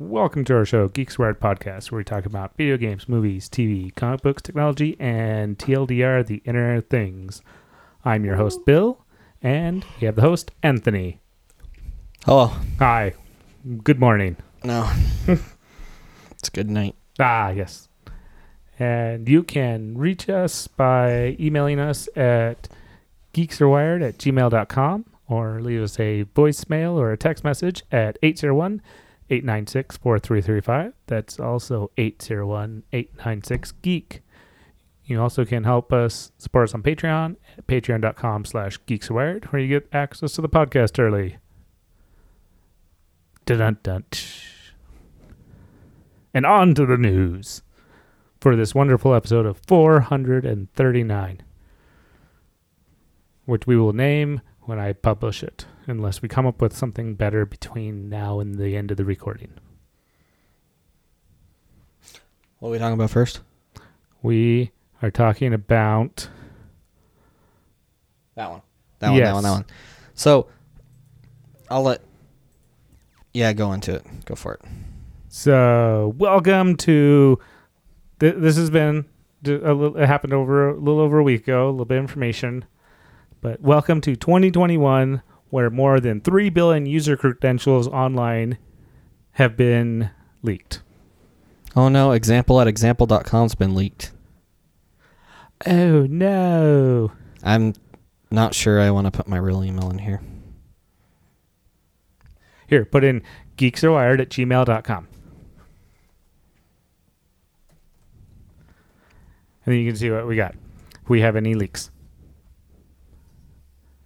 Welcome to our show, Geeks Wired Podcast, where we talk about video games, movies, TV, comic books, technology, and TLDR, the Internet of Things. I'm your host, Bill, and we have the host, Anthony. Hello. Hi. Good morning. No. it's good night. Ah, yes. And you can reach us by emailing us at geeksarewired at gmail.com or leave us a voicemail or a text message at 801 896 4335. That's also 801 896 Geek. You also can help us support us on Patreon at patreon.com slash geekswired, where you get access to the podcast early. Dun dun And on to the news for this wonderful episode of 439, which we will name when I publish it, unless we come up with something better between now and the end of the recording. What are we talking about first? We are talking about That one. That one, that one, that one. So, I'll let. Yeah, go into it. Go for it. So, welcome to. Th- this has been a little. It happened over a little over a week ago. A little bit of information, but welcome to 2021, where more than three billion user credentials online have been leaked. Oh no, example at example.com's been leaked. Oh no! I'm not sure I want to put my real email in here. Here, put in geeksarewired at gmail.com. And then you can see what we got. If we have any leaks.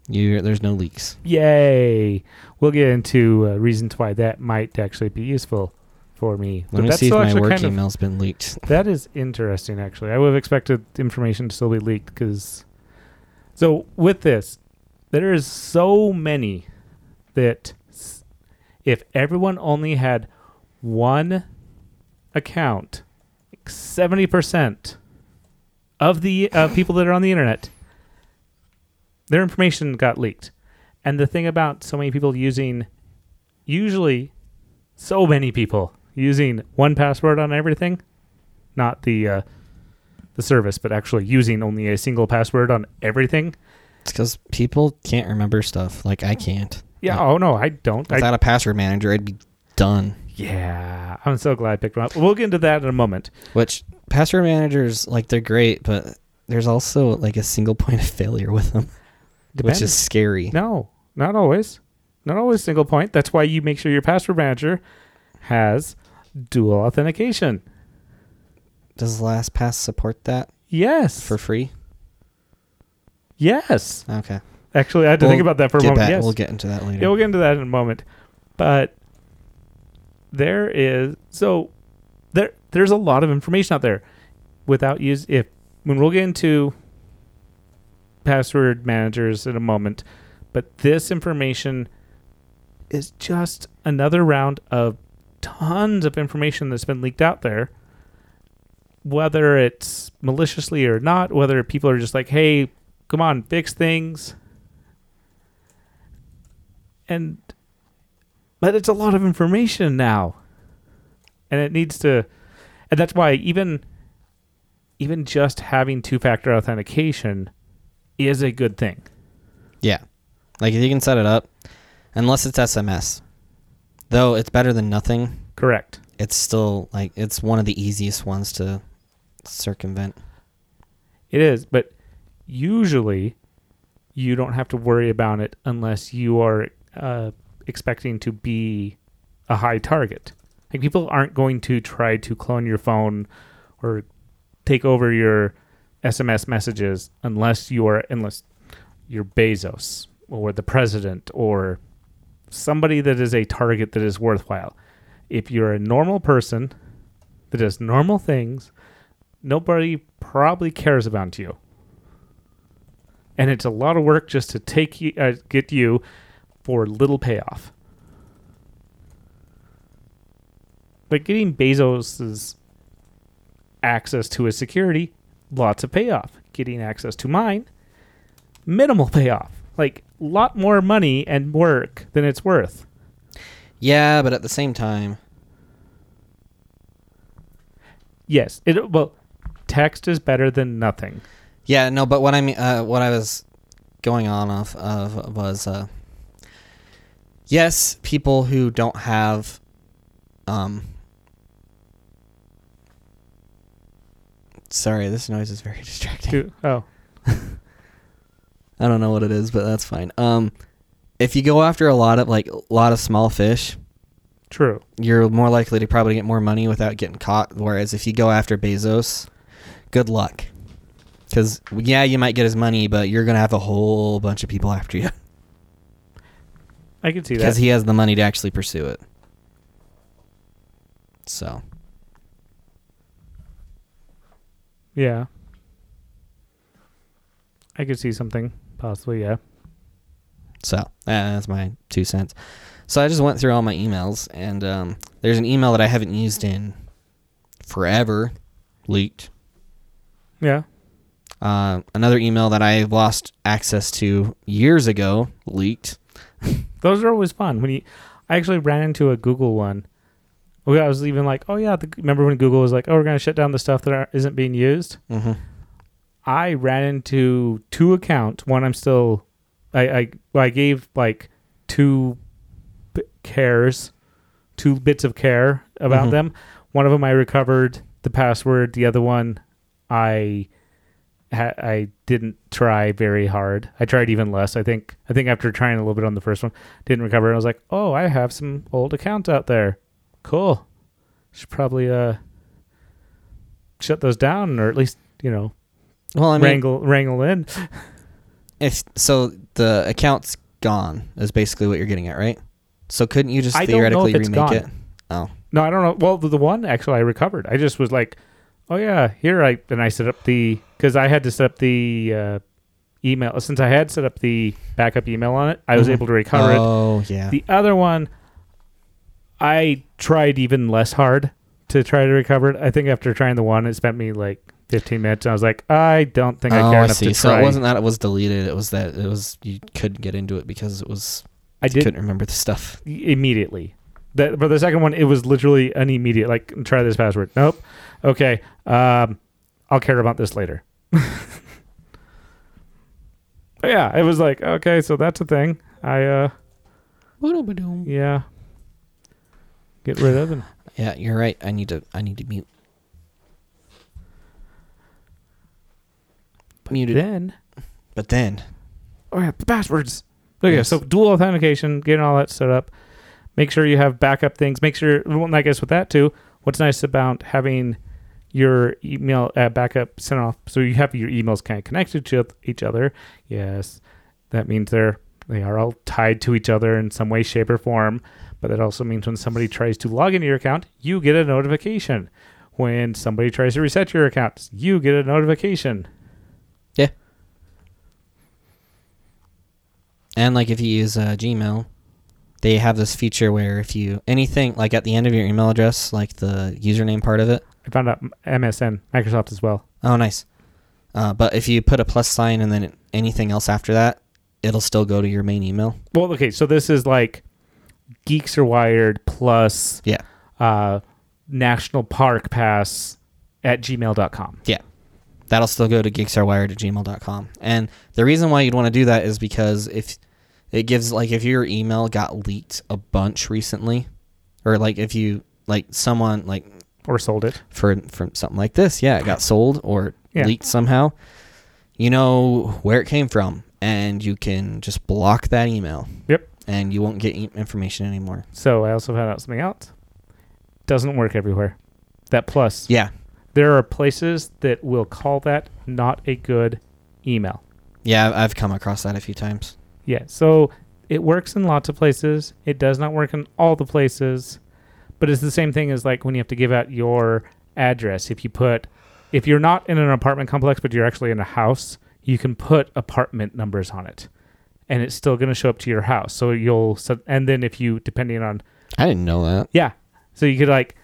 You, there's no leaks. Yay! We'll get into uh, reasons why that might actually be useful for me. Let me that's see if my work kind of- email's been leaked. that is interesting, actually. I would have expected information to still be leaked because. So, with this, there is so many that if everyone only had one account, 70% of the uh, people that are on the internet, their information got leaked. And the thing about so many people using, usually, so many people using one password on everything, not the uh, the service, but actually using only a single password on everything. It's because people can't remember stuff. Like I can't. Yeah. Yeah. Oh no, I don't. Without a password manager, I'd be done. yeah. I'm so glad I picked one up. We'll get into that in a moment. Which password managers, like they're great, but there's also like a single point of failure with them, which is scary. no, not always. Not always single point. That's why you make sure your password manager has dual authentication. Does LastPass support that Yes. for free? yes. Okay. Actually, I had to We'll think about that for a Get moment. back. Yes. We'll get into that later. Yeah, we'll get into that in a moment. But there is so there there's a lot of information out there without use if when we'll get into password managers in a moment, but this information is just another round of tons of information that's been leaked out there. Whether it's maliciously or not, whether people are just like, "Hey, come on, fix things," and but it's a lot of information now and it needs to and that's why even even just having two-factor authentication is a good thing yeah. Like if you can set it up, unless it's SMS, though it's better than nothing. correct It's still like it's one of the easiest ones to circumvent. it is but usually you don't have to worry about it unless you are uh, expecting to be a high target like people aren't going to try to clone your phone or take over your SMS messages unless you are unless you're Bezos or the president or somebody that is a target that is worthwhile. If you're a normal person that does normal things, nobody probably cares about you. And it's a lot of work just to take you, uh, get you for little payoff. But getting Bezos's access to his security, lots of payoff. Getting access to mine, minimal payoff. Like a lot more money and work than it's worth. Yeah, but at the same time, Yes. It well, text is better than nothing. Yeah, no, but what I mean, uh, what I was going on off of was, uh, yes, people who don't have, um, sorry, this noise is very distracting. Oh, I don't know what it is, but that's fine. Um, if you go after a lot of like a lot of small fish, true. you're more likely to probably get more money without getting caught. Whereas if you go after Bezos, good luck. Because yeah, you might get his money, but you're gonna have a whole bunch of people after you I can see that because he has the money to actually pursue it. So yeah. I could see something possibly. Yeah. So uh, that's my two cents. So I just went through all my emails, and um, there's an email that I haven't used in forever, leaked. Yeah. Uh, another email that I lost access to years ago, leaked. Those are always fun. When you, I actually ran into a Google one. Well, I was even like, oh yeah, the, remember when Google was like, oh, we're gonna shut down the stuff that isn't being used. Mm-hmm. I ran into two accounts. One I'm still, I I, well, I gave like two b- cares, two bits of care about Mhm. them. One of them I recovered the password. The other one, I ha- I didn't try very hard. I tried even less. I think I think after trying a little bit on the first one, didn't recover. And I was like, oh, I have some old accounts out there. Cool. Should probably uh shut those down, or at least you know Well, I mean, wrangle wrangle in. if so, the account's gone. Is basically what you're getting at, right? So couldn't you just I theoretically remake gone. it? Oh, No, I don't know. Well, the, the one actually I recovered. I just was like, oh yeah, here I and I set up the because I had to set up the uh, email since I had set up the backup email on it. I was Mhm. able to recover it. oh yeah. The other one, I tried even less hard to try to recover it. I think after trying the one, it spent me like 15 minutes, and I was like, I don't think I oh, care I enough see. to So try. it wasn't that it was deleted. It was that it was you couldn't get into it because it was I did couldn't remember the stuff. immediately. The, but the second one, it was literally an immediate like try this password. Nope. Okay. Um, I'll care about this later. Yeah, it was like okay, so that's a thing. I uh yeah. Get rid of them. Yeah, you're right. I need to. I need to mute. Muted. Then But then, oh yeah, the passwords. Okay, Yes. so dual authentication, getting all that set up. Make sure you have backup things. Make sure, well, I guess with that too, what's nice about having your email uh, backup sent off, so you have your emails kind of connected to each other. Yes, that means they're they are all tied to each other in some way, shape, or form. But that also means when somebody tries to log into your account, you get a notification. When somebody tries to reset your account, you get a notification. Yeah. And like if you use uh, Gmail, they have this feature where if you anything like at the end of your email address, like the username part of it. I found out MSN, Microsoft as well. Oh, nice. Uh, but if you put a plus sign and then anything else after that, it'll still go to your main email. Well, okay, so this is like Geeks Are Wired plus Yeah. uh, National Park Pass at gmail.com. Yeah. That'll still go to geeksarewired at gmail.com. And the reason why you'd want to do that is because if it gives, like, if your email got leaked a bunch recently, or like if you, like, someone, like, Or sold it. for, for something like this, yeah, it got sold or Yeah. leaked somehow, you know where it came from. And you can just block that email. Yep. And you won't get information anymore. So I also found out something else. Doesn't work everywhere. That plus, Yeah. there are places that will call that not a good email. Yeah, I've- I've come across that a few times. Yeah, so it works in lots of places. It does not work in all the places, but it's the same thing as like when you have to give out your address. If you put, if you're not in an apartment complex, but you're actually in a house, you can put apartment numbers on it, and it's still going to show up to your house. So you'll, so, and then if you, depending on, I didn't know that. yeah, so you could like,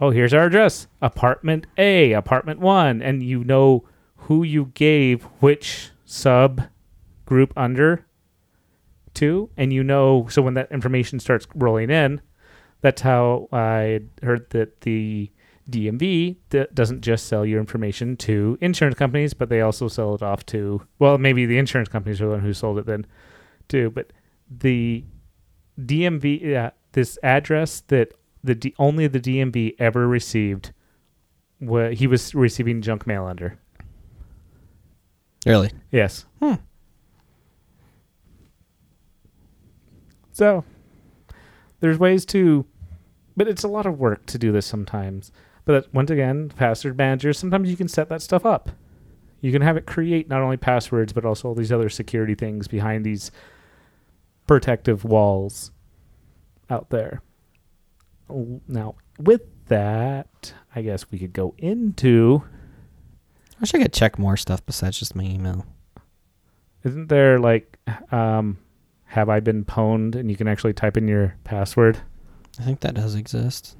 oh, here's our address, apartment A, apartment one, and you know who you gave which sub group under to, and you know, so when that information starts rolling in, that's how I heard that the DMV doesn't just sell your information to insurance companies, but they also sell it off to well, maybe the insurance companies are the one who sold it then too. But the DMV, yeah, this address that the D, only the DMV ever received, wa he was receiving junk mail under. Really? Yes. Hmm. So there's ways to, but it's a lot of work to do this sometimes. But once again, password managers, sometimes you can set that stuff up. You can have it create not only passwords, but also all these other security things behind these protective walls out there. Now, with that, I guess we could go into I wish I could check more stuff besides just my email. Isn't there like, um, have I been pwned? And you can actually type in your password. I think that does exist.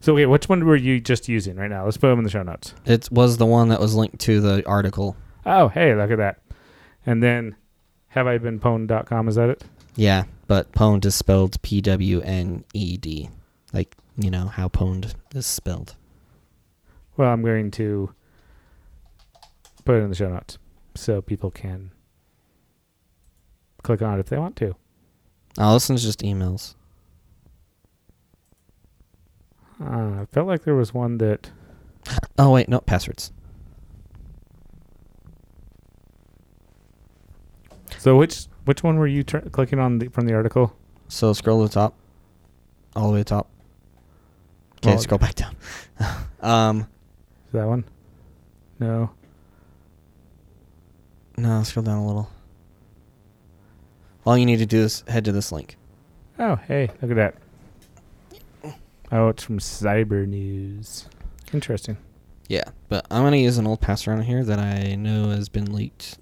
So, okay, which one were you just using right now? Let's put them in the show notes. It was the one that was linked to the article. Oh, hey, look at that. And then, have I been pwned.com? Is that it? Yeah, but pwned is spelled P W N E D. Like, you know, how pwned is spelled. Well, I'm going to put it in the show notes so people can click on it if they want to. Oh, this one's just emails. Uh, I felt like there was one that. Oh, wait, no, passwords. So, which which one were you tr- clicking on the, from the article? So scroll to the top. All the way to the top. Okay, Well, scroll back down. um, Is that one? No. no, scroll down a little. All you need to do is head to this link. Oh, hey, look at that. Oh, it's from Cyber News. Interesting. Yeah, but I'm gonna use an old password on here that I know has been leaked.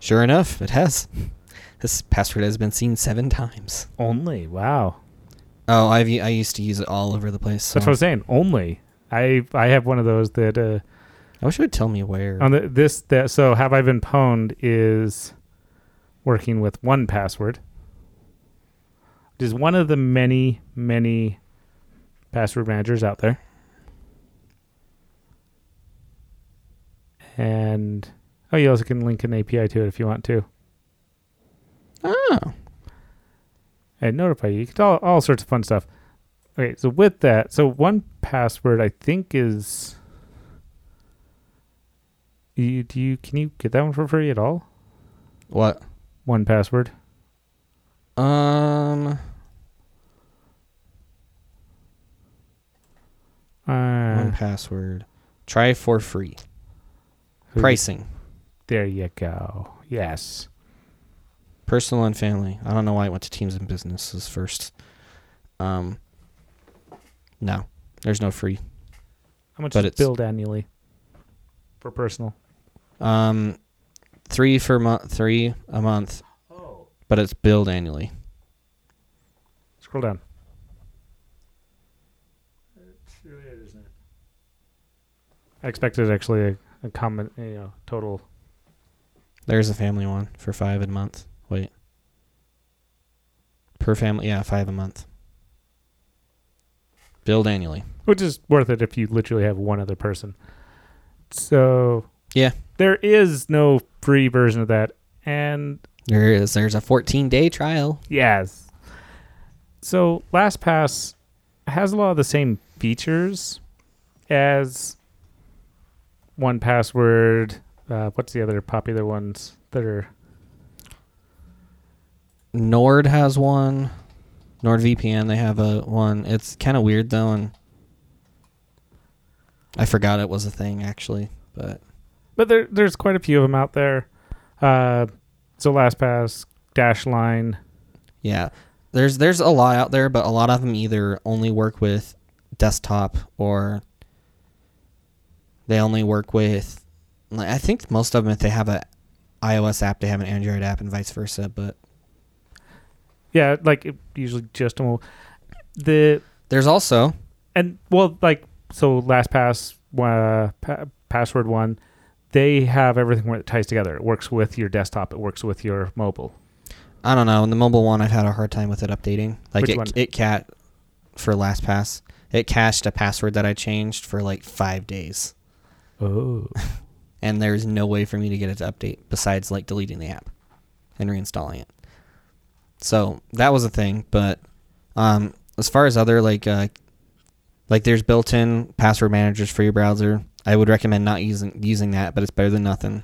Sure enough, it has. This password has been seen seven times. Only. Wow. Oh, I've I used to use it all over the place. So That's what I'm saying. Only. I I have one of those that uh I wish it would tell me where. on the this that so have I been pwned is working with 1Password. It is one of the many many password managers out there. And oh, you also can link an API to it if you want to. oh, and notify you. You can all, all sorts of fun stuff. Okay, so with that, so one password I think is. You, do you can you get that one for free at all? what? 1Password. Um, one Uh, password. Try for free. Pricing. There you go. Yes. Personal and family. I don't know why I went to teams and businesses first. Um, no, there's no free. How much But is it's- billed annually for personal? Um, three for month, three a month, Oh. but it's billed annually. Scroll down. It's really it, isn't it? I expected actually a, a common, you know, total. There's a family one for five a month. Wait, per family, yeah, five a month. Billed annually. which is worth it if you literally have one other person. So Yeah. there is no free version of that, and There is. There's a 14 day trial. yes. So LastPass has a lot of the same features as 1Password. Uh, what's the other popular ones that are? Nord has one. NordVPN, they have a one. It's kind of weird though, and I forgot it was a thing actually. But But there, there's quite a few of them out there. Uh, so LastPass, Dashlane. yeah, there's there's a lot out there, but a lot of them either only work with desktop or they only work with. Like, I think most of them, if they have a iOS app, they have an Android app, and vice versa. But Yeah, like it usually just the there's also and well, like so, LastPass, uh, pa- password one, they have everything where it ties together. It works with your desktop. It works with your mobile. I don't know. In the mobile one, I've had a hard time with it updating. Like Which it, one? it cat for LastPass, it cached a password that I changed for like five days, Oh. and there's no way for me to get it to update besides like deleting the app and reinstalling it. So that was a thing, but um, as far as other like uh, like there's built-in password managers for your browser. I would recommend not using using that, but it's better than nothing.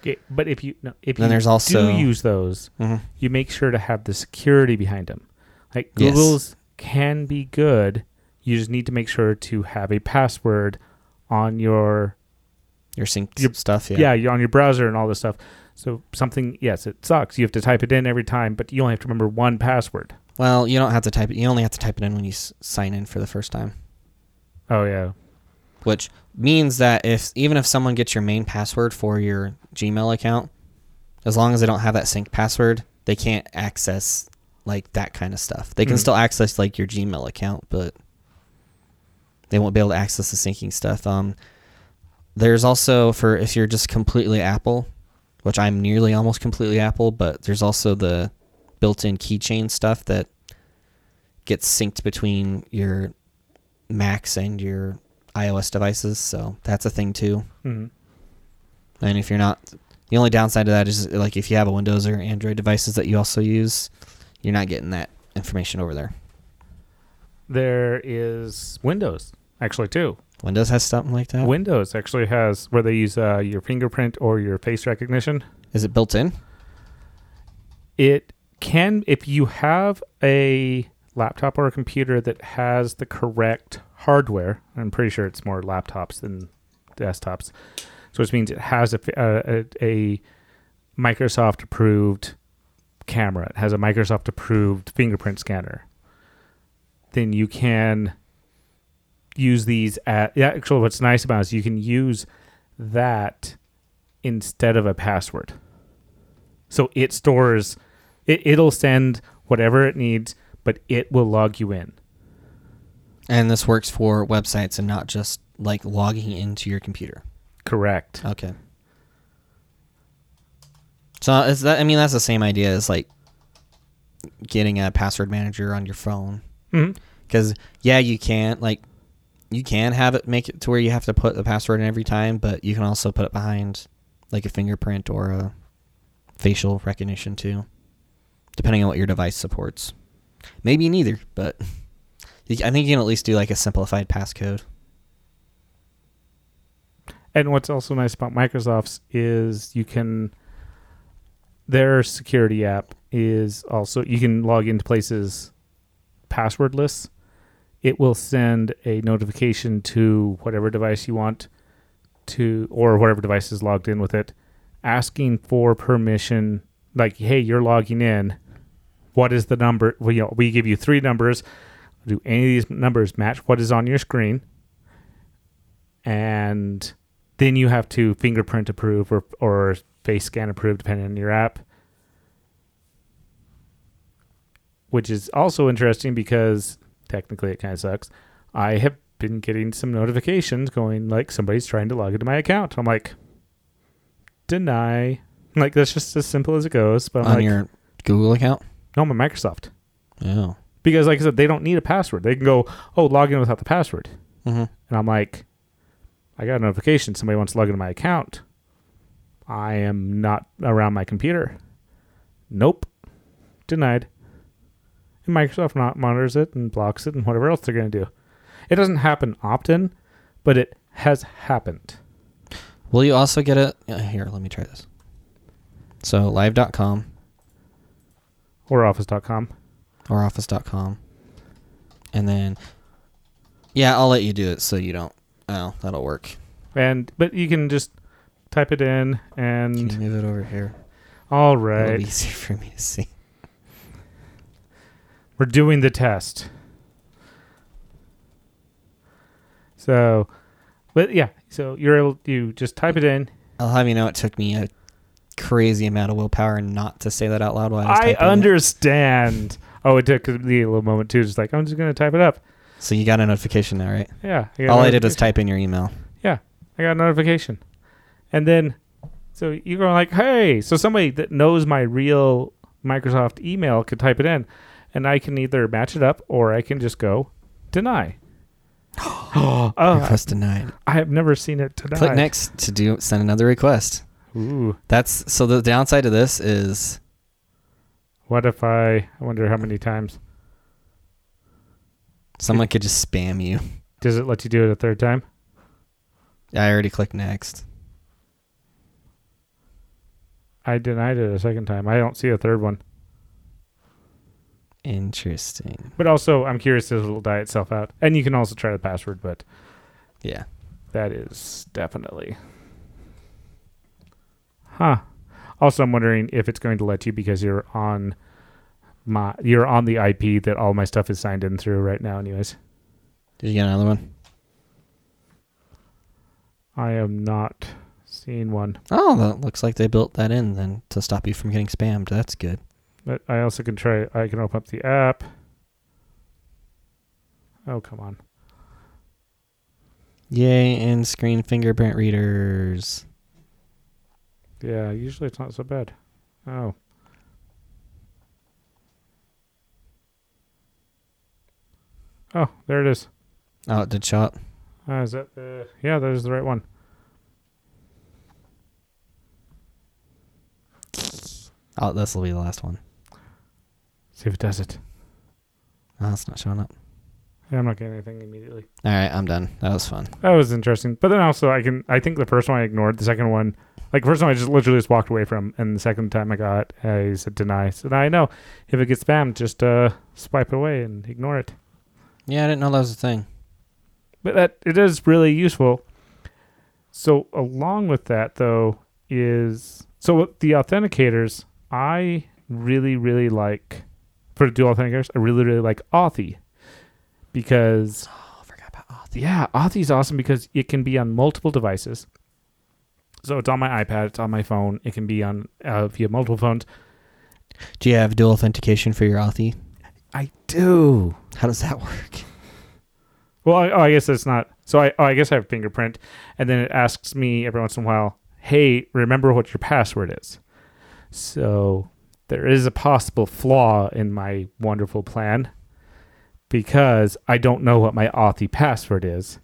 Okay, but if you no, if Then you there's also- do use those, Mm-hmm. you make sure to have the security behind them. Like Yes. Google's can be good. You just need to make sure to have a password on your Your sync Your- stuff, yeah, yeah. on your browser and all this stuff. So something yes, it sucks. You have to type it in every time, but you only have to remember one password. Well, you don't have to type it. You only have to type it in when you s- sign in for the first time. Oh yeah. which means that if even if someone gets your main password for your Gmail account, as long as they don't have that sync password, they can't access like that kind of stuff. They can Mhm. still access like your Gmail account, but they won't be able to access the syncing stuff. Um, there's also for if you're just completely Apple, which I'm nearly almost completely Apple, but there's also the built-in keychain stuff that gets synced between your Macs and your iOS devices, so that's a thing too. Mhm. And if you're not, the only downside to that is like if you have a Windows or Android devices that you also use, you're not getting that information over there. There is Windows actually too. Windows has something like that. Windows actually has where they use uh, your fingerprint or your face recognition. Is it built in? It can, if you have a laptop or a computer that has the correct hardware. I'm pretty sure it's more laptops than desktops. So which means it has a, a, a Microsoft approved camera. It has a Microsoft approved fingerprint scanner. Then you can use these at yeah, actually what's nice about it is you can use that instead of a password. So it stores it, it'll send whatever it needs, but it will log you in. And this works for websites and not just like logging into your computer. Correct. Okay. So is that? I mean, that's the same idea as like getting a password manager on your phone. hmm Because yeah, you can't like you can have it make it to where you have to put the password in every time, but you can also put it behind like a fingerprint or a facial recognition too, depending on what your device supports. Maybe neither, but I think you can at least do like a simplified passcode. And what's also nice about Microsoft's is you can their security app is also you can log into places passwordless. It will send a notification to whatever device you want to or whatever device is logged in with it asking for permission like hey you're logging in. What is the number? Well, you know, we give you three numbers. Do any of these numbers match what is on your screen? And then you have to fingerprint approve or, or face scan approve depending on your app. Which is also interesting because technically it kind of sucks i have been getting some notifications going like somebody's trying to log into my account i'm like deny like that's just as simple as it goes but I'm on like, your Google account. no i'm a microsoft Oh. because like i said they don't need a password they can go oh log in without the password Mm-hmm. and I'm like, I got a notification. Somebody wants to log into my account. I am not around my computer. Nope. Denied. And Microsoft not monitors it and blocks it and whatever else they're going to do. It doesn't happen often, but it has happened. Will you also get a uh, here? Let me try this. So live.com Or office.com. or office.com, and then yeah, I'll let you do it so you don't. Oh, that'll work. And but you can just type it in Can you and move it over here? All right. Easier for me to see. We're doing the test. So, but yeah, so you're able you just type it in. I'll have you know it took me a crazy amount of willpower not to say that out loud while I was I typing it. understand. Oh, it took me a little moment too. Just like I'm just gonna type it up. So you got a notification now, right? Yeah. I All I did was type in your email. Yeah, I got a notification, and then so you're going like, hey, so somebody that knows my real Microsoft email could type it in, and I can either match it up or I can just go deny. oh, uh, Request denied. I have never seen it denied. Click next to do send another request. Ooh, That's so the downside to this is what if I? I wonder how many times. someone could just spam you. Does it let you do it a third time? I already clicked next. I denied it a second time. I don't see a third one. Interesting. But also, I'm curious if it'll die itself out. And you can also try the password, but Yeah. that is definitely. Huh. Also, I'm wondering if it's going to let you because you're on my you're on the IP that all my stuff is signed in through right now. Anyways, Did you get another one? I am not seeing one, Oh, that looks like they built that in then to stop you from getting spammed. That's good. But I also can try. I can open up the app. Oh come on! Yay, and screen fingerprint readers. Yeah, usually it's not so bad. Oh. Oh, there it is. Oh, it did show up. Uh, is that the? Yeah, that is the right one. Oh, this will be the last one. See if it does it. Oh, it's not showing up. Yeah, I'm not getting anything immediately. All right, I'm done. That was fun. That was interesting. But then also, I can. I think the first one I ignored. The second one, like first one, I just literally just walked away from, and the second time I got, I said deny. So now I know if it gets spammed, just uh swipe away and ignore it. Yeah, I didn't know that was a thing. but that it is really useful. So along with that though is so the authenticators I really really like for dual authenticators I really really like Authy because Oh, I forgot about Authy. yeah Authy's awesome because it can be on multiple devices. So it's on my iPad, it's on my phone, it can be on uh, via multiple phones. Do you have dual authentication for your Authy? I do. How does that work? Well, I, oh, I guess it's not. So I, oh, I guess I have fingerprint, and then it asks me every once in a while, "Hey, remember what your password is." So there is a possible flaw in my wonderful plan because I don't know what my Authy password is.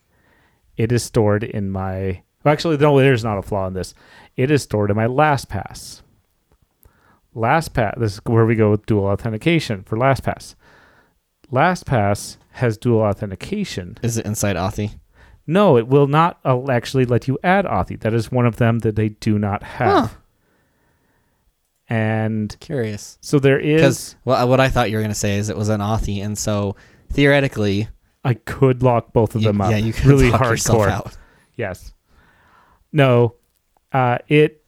It is stored in my. Well, actually, no, there's not a flaw in this. It is stored in my LastPass. LastPass. This is where we go with dual authentication for LastPass. LastPass has dual authentication. Is it inside Authy? No, it will not actually let you add Authy. That is one of them that they do not have. Huh. And Curious. so there is. Because well, what I thought you were going to say is it was an Authy, and so theoretically, I could lock both of you, them up. yeah, you could really hardcore. out. Yes. No. Uh, it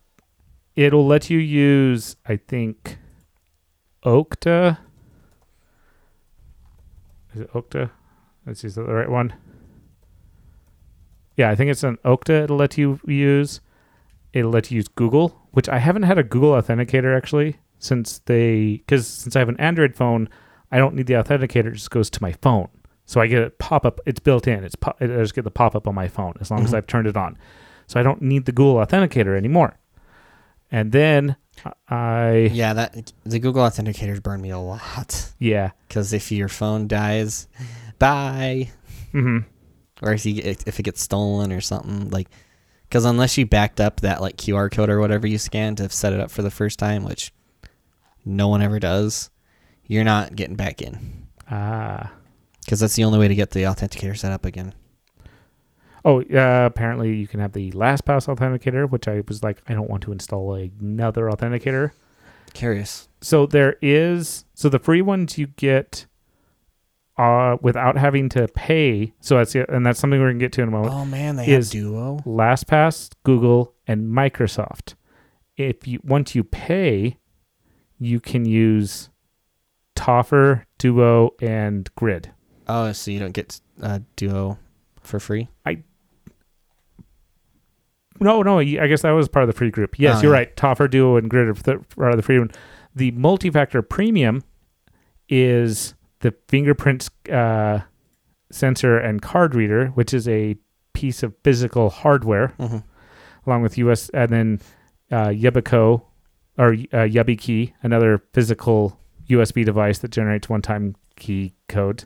it'll let you use. I think. Okta. Is it Okta? Let's is the right one? Yeah, I think it's an Okta. It'll let you use. It'll let you use Google, which I haven't had a Google Authenticator actually since they because since I have an Android phone, I don't need the authenticator. It just goes to my phone, so I get a pop up. It's built in. It's po- I just get the pop up on my phone as long as Mhm. I've turned it on, so I don't need the Google Authenticator anymore. And then I Yeah, that the Google Authenticators burned me a lot. yeah, Because if your phone dies, bye. hmm Or if you if it gets stolen or something like, because unless you backed up that like QR code or whatever you scanned to set it up for the first time, which no one ever does, you're not getting back in. ah Because that's the only way to get the authenticator set up again. oh yeah. Apparently, you can have the LastPass authenticator, which I was like, I don't want to install another authenticator. Curious. so there is so the free ones you get uh without having to pay. So that's it and that's something we're gonna get to in a moment. Oh man, they Is- have Duo. lastpass google and microsoft. If you once you pay you can use Toopher duo and grid. Oh, so you don't get uh, Duo for free? I no no i guess that was part of the free group. Yes Oh, you're yeah. right. Toopher duo and grid are the, are the free one. The multi-factor premium is the fingerprint uh, sensor and card reader, which is a piece of physical hardware, Mm-hmm. along with US and then uh, Yubico or uh, YubiKey, another physical USB device that generates one-time key code.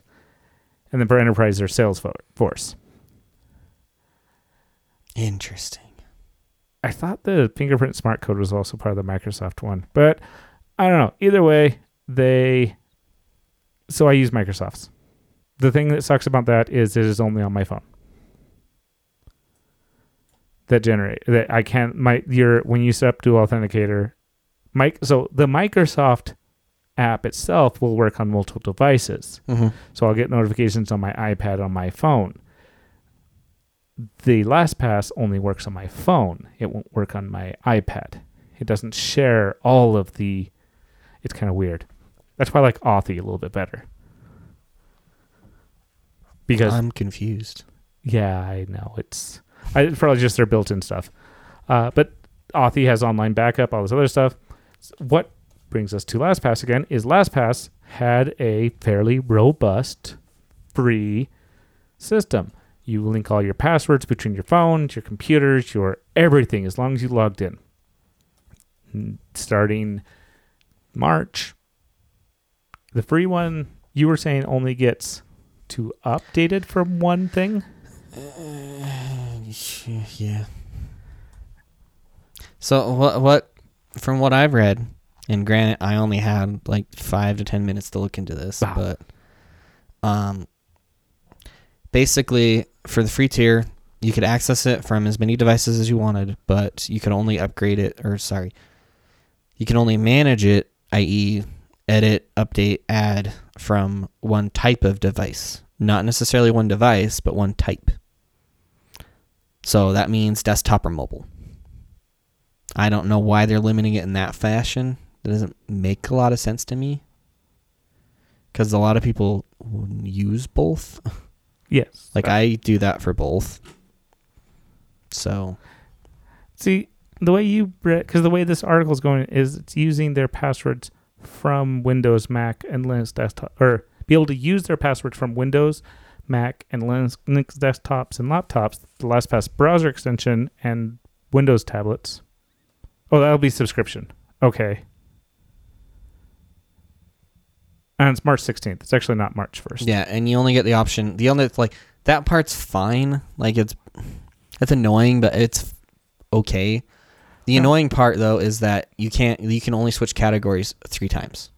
and then for enterprise, there's Salesforce. Interesting. I thought the fingerprint smart code was also part of the Microsoft one, but I don't know. Either way, they. So I use Microsoft's. The thing that sucks about that is it is only on my phone. That generate that I can't my your when you set up Dual Authenticator, Mike. So the Microsoft app itself will work on multiple devices. Mm-hmm. So I'll get notifications on my iPad on my phone. The LastPass only works on my phone. It won't work on my iPad. It doesn't share all of the. It's kind of weird. That's why I like Authy a little bit better. Because I'm confused. yeah, I know it's. I, it's probably just their built-in stuff. Uh, but Authy has online backup, all this other stuff. What brings us to LastPass again is LastPass had a fairly robust, free system. You link all your passwords between your phones, your computers, your everything, as long as you logged in. Starting March, the free one you were saying only gets to updated from one thing. Yeah. So what? What? From what I've read, and granted, I only had like five to ten minutes to look into this, Wow. but um, basically for the free tier, you could access it from as many devices as you wanted, but you could only upgrade it, or sorry, you can only manage it, i.e., edit, update, add from one type of device, not necessarily one device, but one type. So that means desktop or mobile. I don't know why they're limiting it in that fashion. That doesn't make a lot of sense to me. Because a lot of people use both. Yes. Like I do that for both. So See, the way you because the way this article is going is it's using their passwords from Windows, Mac, and Linux desktop, or be able to use their passwords from Windows, Mac, and Linux, desktops and laptops, the LastPass browser extension, and Windows tablets. Oh, that'll be subscription. Okay. And it's March 16th. It's actually not March 1st. yeah, and you only get the option. The only like that part's fine. Like it's it's annoying, but it's okay. The annoying part though is that you can't. You can only switch categories three times.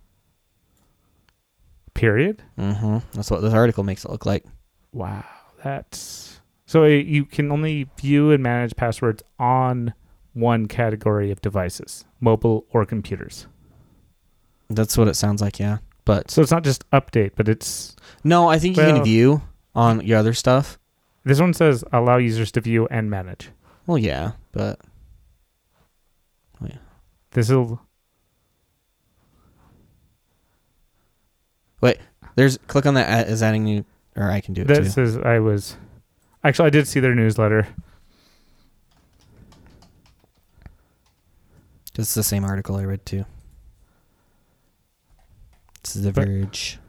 Period. Mm-hmm. That's what this article makes it look like. Wow, that's so you can only view and manage passwords on one category of devices, mobile or computers. That's what it sounds like. Yeah, but So it's not just update, but it's no, I think you can view on your other stuff. this one says allow users to view and manage. Well, yeah, but This will Wait, there's click on that is adding new, or I can do it that too. says I was actually I did see their newsletter. It's the same article I read too. It's The But- Verge.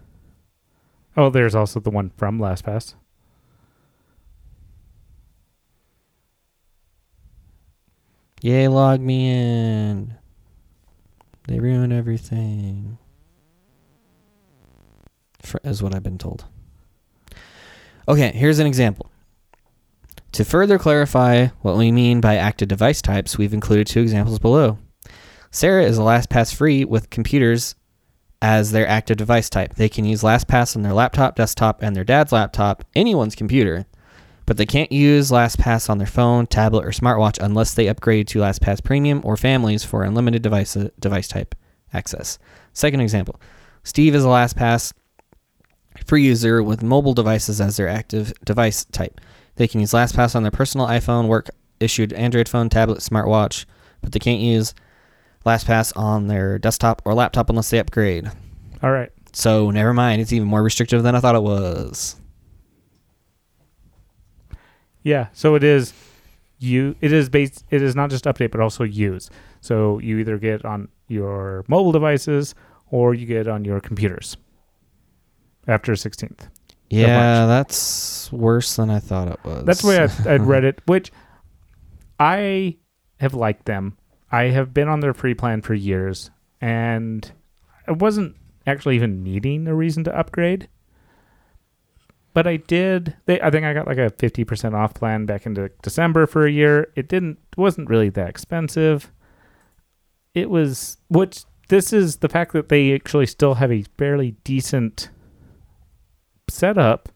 Oh, there's also the one from LastPass. Yay, LogMeIn. Everything. For, is what I've been told. Okay, here's an example. To further clarify what we mean by active device types, we've included two examples below. Sarah is a LastPass free with computers as their active device type. They can use LastPass on their laptop, desktop, and their dad's laptop, anyone's computer, but they can't use LastPass on their phone, tablet, or smartwatch unless they upgrade to LastPass Premium or Families for unlimited device uh, device type access. Second example, Steve is a LastPass free user with mobile devices as their active device type. They can use LastPass on their personal iPhone, work issued Android phone, tablet, smartwatch, but they can't use LastPass on their desktop or laptop unless they upgrade. All right. So never mind, it's even more restrictive than I thought it was. Yeah, so it is you it is based it is not just update but also use. So you either get on your mobile devices or you get on your computers after 16th. Yeah, that's worse than I thought it was. That's the way I, I'd read it, which I have liked them. I have been on their free plan for years, and I wasn't actually even needing a reason to upgrade. But I did. They, I think I got like a fifty percent off plan back into December for a year. It didn't wasn't really that expensive. It was which this is the fact that they actually still have a fairly decent setup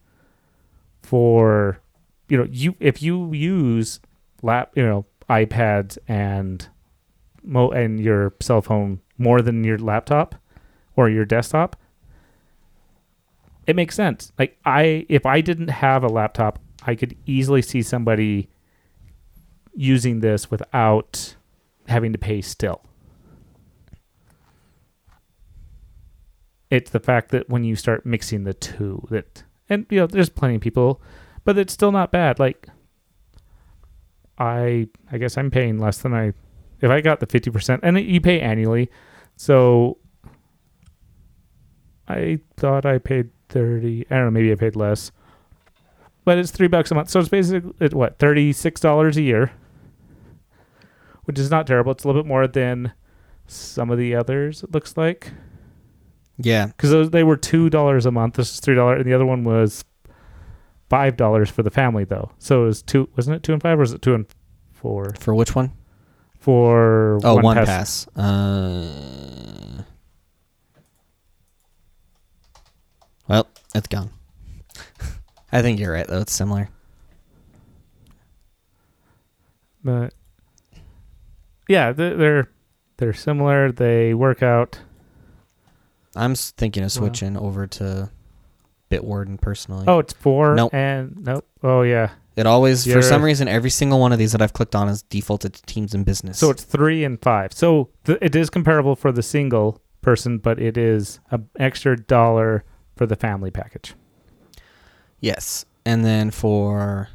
for you know you if you use lap you know iPads and mo and your cell phone more than your laptop or your desktop it makes sense. Like i if i didn't have a laptop i could easily see somebody using this without having to pay still. It's the fact that when you start mixing the two that and you know there's plenty of people but it's still not bad. Like i i guess i'm paying less than i if i got the 50% and you pay annually. So i thought i paid 30 i don't know maybe i paid less but it's three bucks a month so it's basically at what $36 a year which is not terrible it's a little bit more than some of the others it looks like Yeah. because they were two dollars a month. This is three dollars, and the other one was five dollars for the family, though. So it was two, wasn't it two and five, or was it two and four For which one? for Oh, one, one pass? pass. Uh, well, it's gone. I think you're right though. It's similar. But yeah, they're they're, they're similar. They work out. I'm thinking of Wow. switching over to Bitwarden personally. Oh, it's four Nope. and nope. Oh yeah, It always, You're- for some reason, every single one of these that I've clicked on is defaulted to Teams and Business. so it's three and five. So th- it is comparable for the single person, but it is an extra dollar for the family package. yes, and then for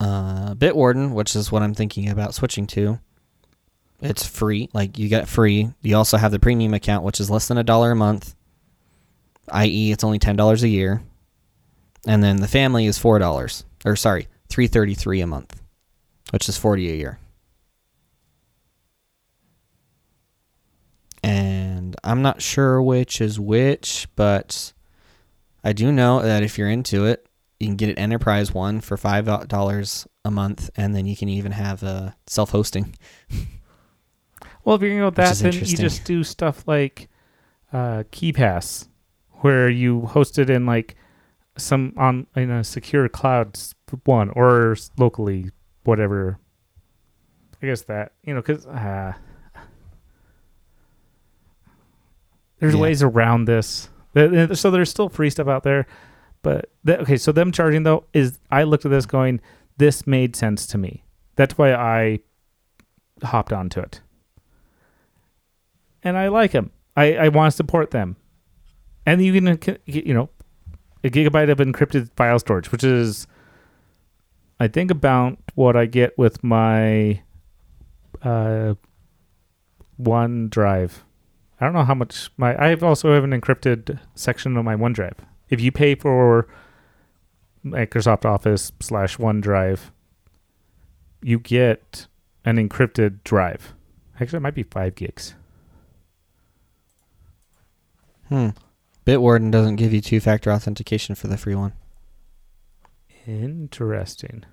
uh, Bitwarden, which is what I'm thinking about switching to, it's free. Like you get free. You also have the premium account, which is less than a dollar a month, i.e., it's only ten dollars a year, and then the family is four dollars, or sorry, three thirty three a month, which is forty a year. and I'm not sure which is which, but I do know that if you're into it, you can get an enterprise one for five dollars a month, and then you can even have uh, self-hosting. Well, if you're gonna go with that, then you just do stuff like uh, KeePass, where you host it in like some on in a secure cloud one or locally, whatever. I guess that you know because uh, there's Yeah. ways around this. Th- th- So there's still free stuff out there, but th- okay. So them charging though is I looked at this going, this made sense to me. That's why I hopped onto it and I like them. I, I want to support them. And you can, get, you know, a gigabyte of encrypted file storage, which is, I think, about what I get with my uh, OneDrive. I don't know how much my. I also have an encrypted section of my OneDrive. If you pay for Microsoft Office slash OneDrive, you get an encrypted drive. Actually, it might be five gigs. Hmm. Bitwarden doesn't give you two-factor authentication for the free one. Interesting.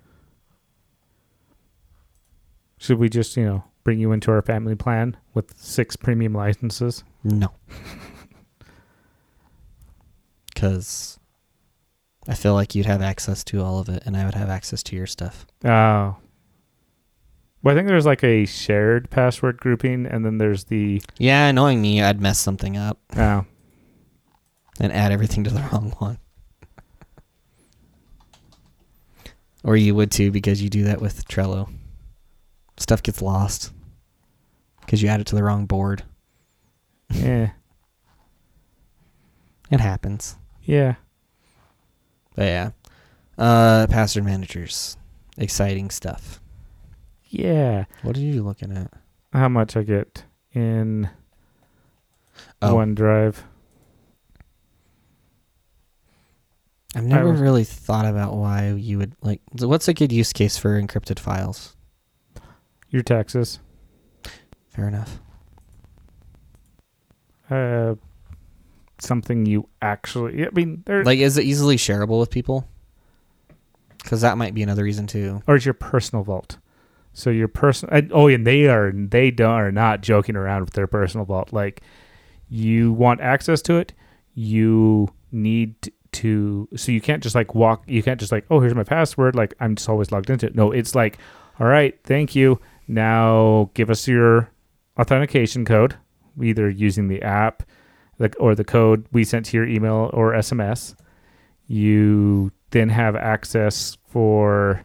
Should we just, you know, bring you into our family plan with six premium licenses? No. Because I feel like you'd have access to all of it, and I would have access to your stuff. Oh. Well, I think there's like a shared password grouping, and then there's the Yeah, knowing me, I'd mess something up oh, and add everything to the wrong one. or you would too, because you do that with Trello. Stuff gets lost because you add it to the wrong board. yeah, It happens. yeah. But yeah. Uh, password managers. Exciting stuff. Yeah. What are you looking at? How much I get in Oh. OneDrive? I've never was- really thought about why you would like. So what's a good use case for encrypted files? Your taxes. Fair enough. Uh, something you actually. I mean, there Like, is it easily shareable with people? Because that might be another reason too. or it's your personal vault. So your personal. Oh, and they are they don't, are not joking around with their personal vault. Like, you want access to it, you need to. So you can't just like walk. You can't just like, oh, here's my password. Like I'm just always logged into it. No, it's like, all right, thank you. Now give us your authentication code, either using the app, or the code we sent to your email or SMS. You then have access for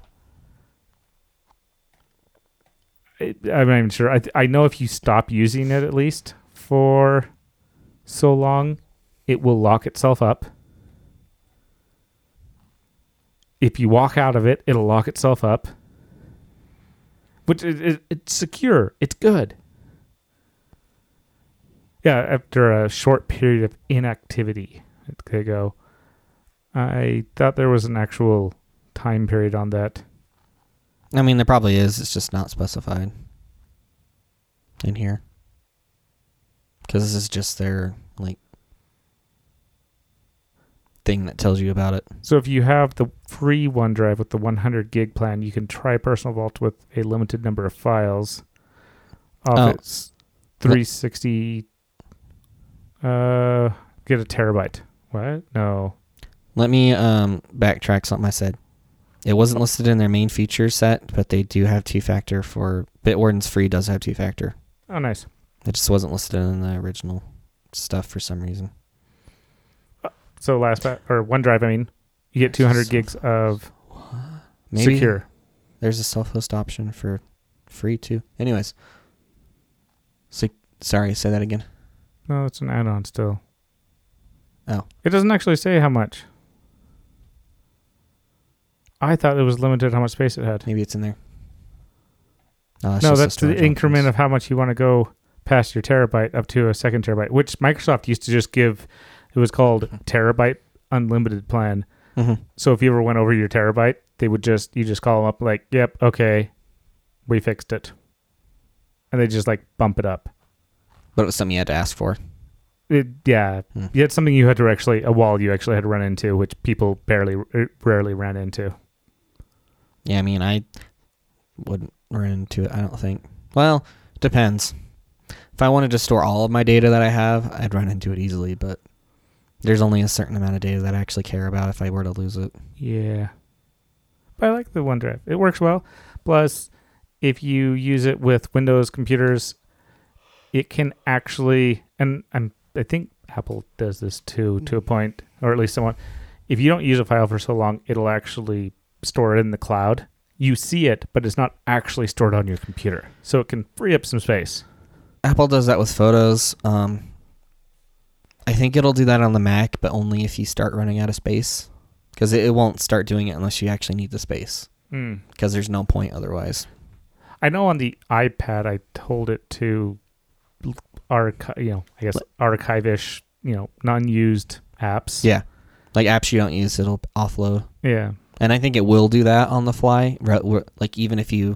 I'm not even sure. I th- I know if you stop using it at least for so long, it will lock itself up. If you walk out of it, it'll lock itself up. Which it, it, it's secure. It's good. Yeah, after a short period of inactivity, they go. I thought there was an actual time period on that. I mean, there probably is. It's just not specified in here. Because this is just their like thing that tells you about it. So if you have the free OneDrive with the 100 gig plan, you can try Personal Vault with a limited number of files. Off Oh. 360, uh, get a terabyte. What? No. Let me um backtrack something I said. It wasn't listed in their main feature set, but they do have two factor for Bitwarden's free does have two factor. Oh, nice. It just wasn't listed in the original stuff for some reason. So last pa- or OneDrive, I mean, you get 200 gigs of Maybe secure. there's a self-host option for free too. Anyways, so, sorry, say that again. No, it's an add-on still. Oh. It doesn't actually say how much. I thought it was limited how much space it had. Maybe it's in there. No, no, just that's the increment options. of how much you want to go past your terabyte up to a second terabyte, which Microsoft used to just give. It was called terabyte unlimited plan. Mhm. So if you ever went over your terabyte, they would just you just call them up like, "Yep, okay, we fixed it," and they just like bump it up. But it was something you had to ask for. It, yeah, Hmm. you had something you had to actually a wall you actually had to run into, which people barely rarely ran into. Yeah, I mean, I wouldn't run into it. I don't think. Well, depends. If I wanted to store all of my data that I have, I'd run into it easily. But there's only a certain amount of data that I actually care about if I were to lose it. Yeah. But I like the OneDrive. It works well. Plus, if you use it with Windows computers, it can actually and I'm I think Apple does this too to a point, or at least someone, If you don't use a file for so long, it'll actually store it in the cloud. You see it, but it's not actually stored on your computer. So it can free up some space. Apple does that with photos. Um, I think it'll do that on the Mac, but only if you start running out of space. Because it, it won't start doing it unless you actually need the space. Mm. Because there's no point otherwise. I know on the iPad, I told it to archive, you know, I guess archive-ish, you know, non-used apps. Yeah. Like apps you don't use, it'll offload. Yeah. And I think it will do that on the fly. Like even if you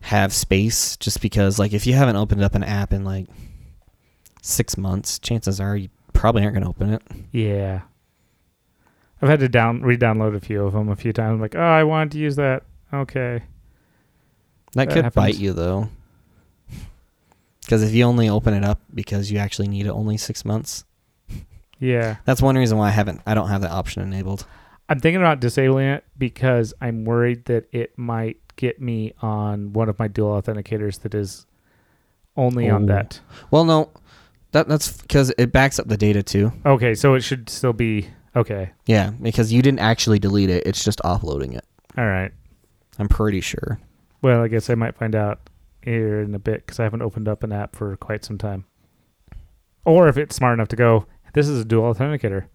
have space, just because like if you haven't opened up an app in like six months, chances are you probably aren't going to open it. Yeah. I've had to down re-download a few of them a few times. Like, oh, I wanted to use that. Okay. That, That could happens. bite you though. Because if you only open it up because you actually need it only six months, Yeah. that's one reason why I haven't. I don't have that option enabled. I'm thinking about disabling it because I'm worried that it might get me on one of my dual authenticators that is only on Oh. that. Well, no, that that's because it backs up the data too. Okay, so it should still be okay. Yeah, because you didn't actually delete it; it's just offloading it. All right. I'm pretty sure. Well, I guess I might find out here in a bit because I haven't opened up an app for quite some time. Or if it's smart enough to go, this is a dual authenticator.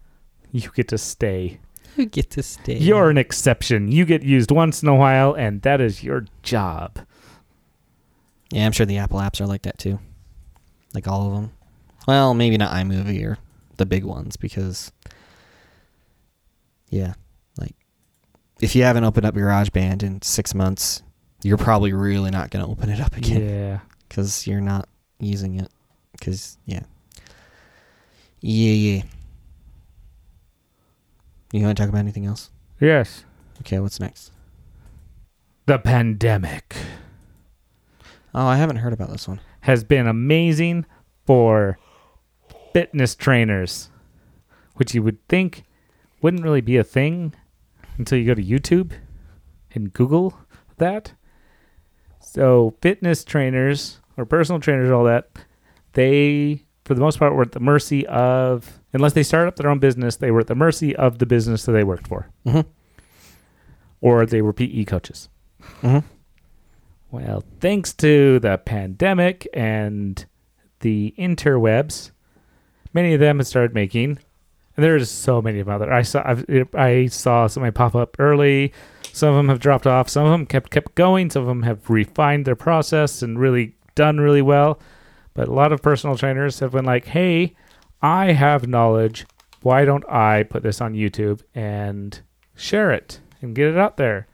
You get to stay. You get to stay. You're an exception. You get used once in a while, and that is your job. Yeah, I'm sure the Apple apps are like that too. Like all of them. Well, maybe not iMovie or the big ones because yeah, like if you haven't opened up GarageBand in 6 months, you're probably really not going to open it up again Yeah. cuz you're not using it cuz yeah. Yeah, yeah. You want to talk about anything else? Yes. Okay, what's next? The pandemic Oh, I haven't heard about this one. has been amazing for fitness trainers, which you would think wouldn't really be a thing until you go to YouTube and Google that. So, fitness trainers or personal trainers, all that, they, for the most part, were at the mercy of, unless they started up their own business, they were at the mercy of the business that they worked for, Mm-hmm. or they were PE coaches. Mm-hmm. Well, thanks to the pandemic and the interwebs, many of them have started making, and there's so many of them out there. I saw I've, I saw somebody pop up early. Some of them have dropped off. Some of them kept kept going. Some of them have refined their process and really done really well. But a lot of personal trainers have been like, "Hey, I have knowledge. Why don't I put this on YouTube and share it and get it out there?"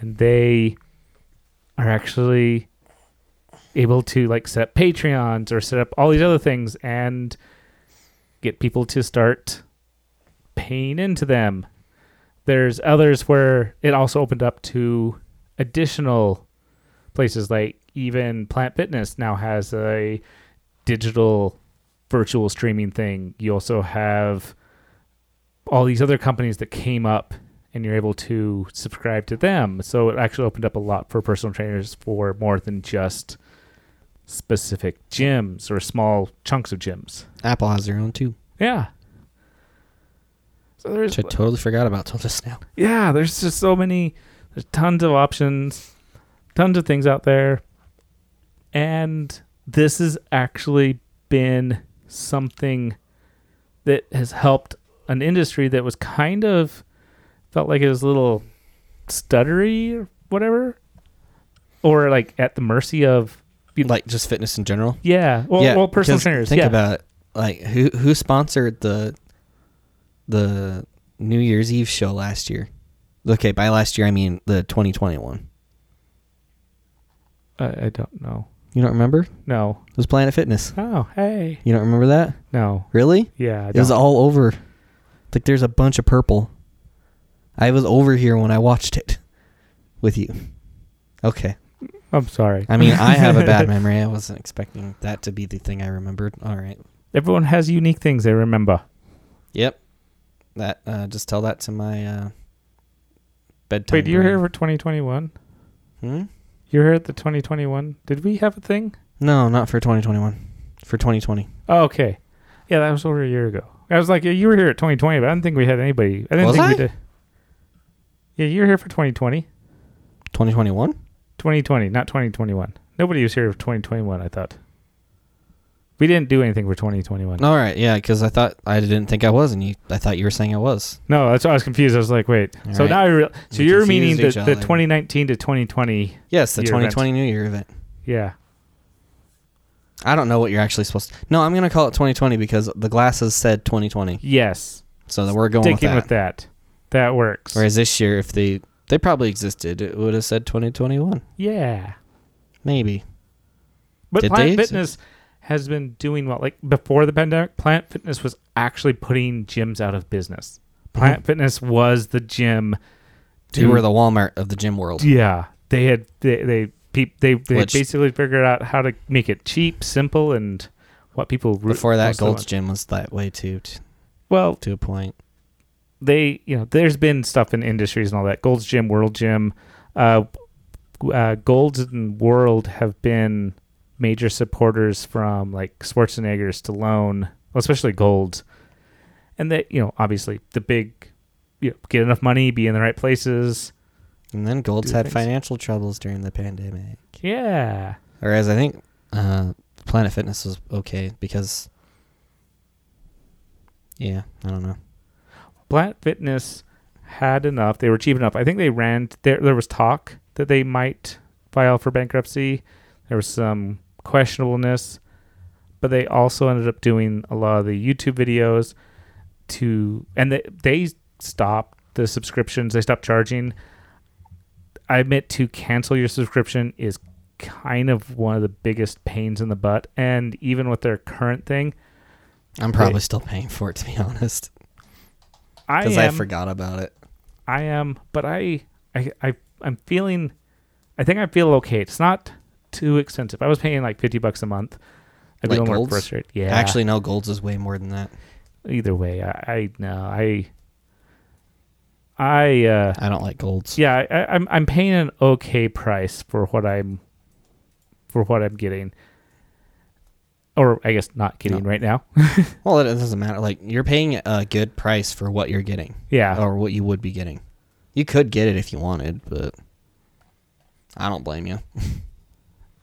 And they are actually able to like set up Patreons or set up all these other things and get people to start paying into them. There's others where it also opened up to additional places like even Planet Fitness now has a digital virtual streaming thing. You also have all these other companies that came up and you're able to subscribe to them. So it actually opened up a lot for personal trainers for more than just specific gyms or small chunks of gyms. Apple has their own too, Yeah. So there's which I totally forgot about till just now. yeah, there's just so many there's tons of options, tons of things out there. And this has actually been something that has helped an industry that was kind of felt like it was a little stuttery or whatever. Or like at the mercy of Like just fitness in general. yeah, well, yeah, well personal trainers. Think yeah. about it. Like who who sponsored the the New Year's Eve show last year? Okay, by last year I mean the 2021. I, I don't know. You don't remember? No. It was Planet Fitness. Oh, hey. You don't remember that? No. Really? Yeah. It was all over. Like there's a bunch of purple. I was over here when I watched it with you. Okay. I'm sorry. I mean, I have a bad memory. I wasn't expecting that to be the thing I remembered. All right. Everyone has unique things they remember. Yep. That uh, just tell that to my uh, bedtime. Wait, you were here for 2021? Hmm? You were here at the 2021? Did we have a thing? No, not for 2021. For 2020. Oh, okay. Yeah, that was over a year ago. I was like, yeah, you were here at 2020, but I didn't think we had anybody. I didn't Was think I? we did. Yeah, you were here for 2020. 2021? 2020, not 2021. Nobody was here for 2021, I thought. We didn't do anything for 2021. All right. Yeah, because I thought I didn't think I was, and you. I thought you were saying I was. No, that's why I was confused. I was like, wait. All so right. now I real. So We you're meaning the, the 2019 to 2020. Yes, the Year 2020 New Year event. Yeah. I don't know what you're actually supposed to. No, I'm gonna call it 2020 because the glasses said 2020, Yes. so that we're going Sticking with that. with that. That works. Whereas this year, if they they probably existed, it would have said 2021, Yeah. maybe. But Did Planet they? Fitness has been doing well. Like before the pandemic, Planet Fitness was actually putting gyms out of business. Planet Fitness was the gym. They were the Walmart of the gym world. yeah. They had they they peop, they, they Which- basically figured out how to make it cheap, simple, and what people re- Before that, most of them Gold's. Gym was that way too, t- Well, to a point. they you know there's been stuff in industries and all that. Gold's Gym, World Gym, uh, uh, Gold's and World have been major supporters from like Schwarzenegger, Stallone, well, especially Gold, and that you know obviously the big, you know, get enough money, be in the right places. And then Gold's had things. financial troubles during the pandemic. Yeah, Whereas I think uh, Planet Fitness was okay because, yeah, I don't know. Planet Fitness had enough. They were cheap enough. I think they ran. There, there was talk that they might file for bankruptcy. There was some questionableness, but they also ended up doing a lot of the YouTube videos to, and they they stopped the subscriptions. They stopped charging. I admit to cancel your subscription is kind of one of the biggest pains in the butt, and even with their current thing, I'm probably Wait. still paying for it to be honest, I because I forgot about it. I am, but I, I, I, I'm feeling. I think I feel okay. It's not too expensive. I was paying like fifty bucks a month. I'd be Like little more frustrated. Yeah. Actually, no, Golds is way more than that. either way, I, I no, I, I, uh, I don't like Golds. yeah, I, I'm I'm paying an okay price for what I'm, for what I'm getting. Or I guess not getting No. right now. Well, it doesn't matter. Like you're paying a good price for what you're getting, Yeah. or what you would be getting. You could get it if you wanted, but I don't blame you.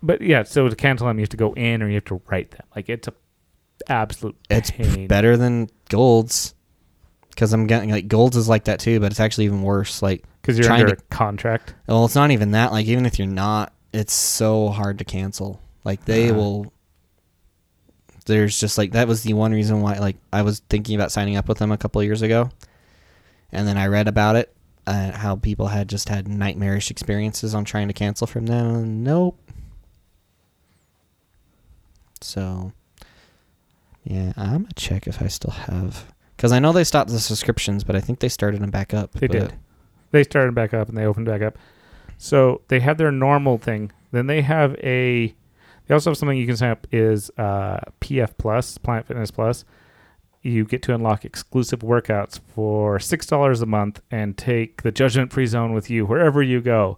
But yeah, so to cancel them, you have to go in or you have to write them. Like it's a absolute It's pain. better than Golds because I'm getting like Golds is like that too, but it's actually even worse. Like, because you're trying under to- a contract. well, it's not even that. Like, even if you're not, it's so hard to cancel. Like, they Uh. will. There's just like that was the one reason why like I was thinking about signing up with them a couple of years ago, and then I read about it, uh, how people had just had nightmarish experiences on trying to cancel from them. Nope. So, yeah, I'm gonna check if I still have because I know they stopped the subscriptions, but I think they started them back up. They did. They started back up and they opened back up. So they have their normal thing. Then they have a. They also have something you can sign up is uh, PF Plus, Planet Fitness Plus. You get to unlock exclusive workouts for six dollars a month and take the Judgment Free Zone with you wherever you go.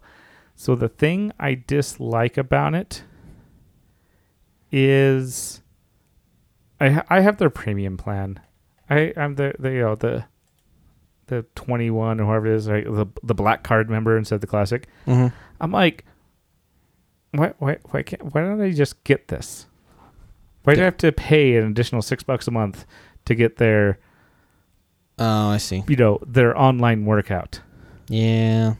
So the thing I dislike about it is, I ha- I have their premium plan. I I'm the, the you know the the 21 or whoever it is, right? The the black card member instead of the classic. Mhm. I'm like, why why why can't why don't I just get this? Why do I have to pay an additional six bucks a month to get their Oh, I see. you know their online workout? Yeah.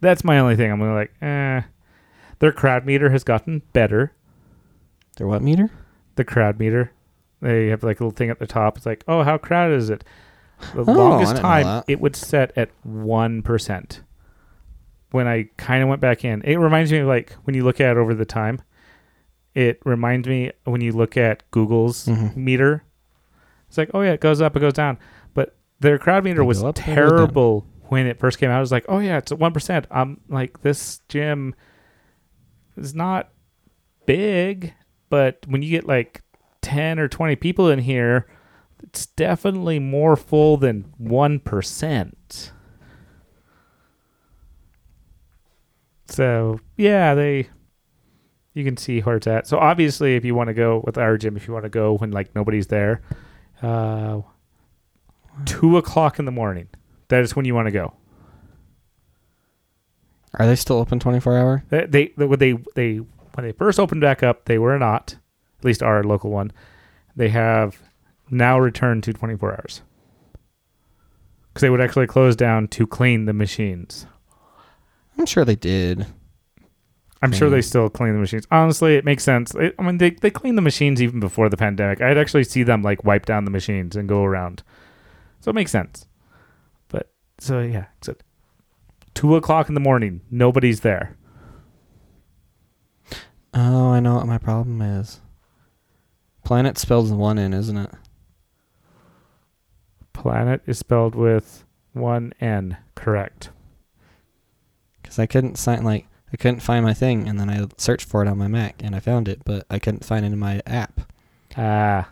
That's my only thing. I'm like, eh. Their crowd meter has gotten better. Their what meter? The crowd meter, they have like a little thing at the top. It's like, oh, how crowded is it? The Oh, longest time it would set at one percent. When I kind of went back in, it reminds me of like when you look at it over the time. It reminds me when you look at Google's Mhm. meter. It's like, oh yeah, it goes up, it goes down. But their crowd meter was up, they go down. terrible when it first came out. I was like, oh yeah, it's at one percent. I'm like, this gym is not big, but when you get like ten or twenty people in here, it's definitely more full than one percent. So yeah, they you can see where it's at. So obviously, if you want to go with our gym, if you want to go when like nobody's there, uh, two o'clock in the morning, that is when you want to go. Are they still open 24 hour? They they they they, they when they first opened back up, they were not. At least our local one. They have now returned to 24 hours because they would actually close down to clean the machines. I'm sure they did. I'm sure they still clean the machines. Honestly, it makes sense. I mean, they they clean the machines even before the pandemic. I'd actually see them like wipe down the machines and go around, so it makes sense. But so yeah, it's at two o'clock in the morning. Nobody's there. Oh, I know what my problem is. Planet spells one in, isn't it? Planet is spelled with one N. Correct. Because I couldn't sign like I couldn't find my thing, and then I searched for it on my Mac, and I found it, but I couldn't find it in my app. Ah.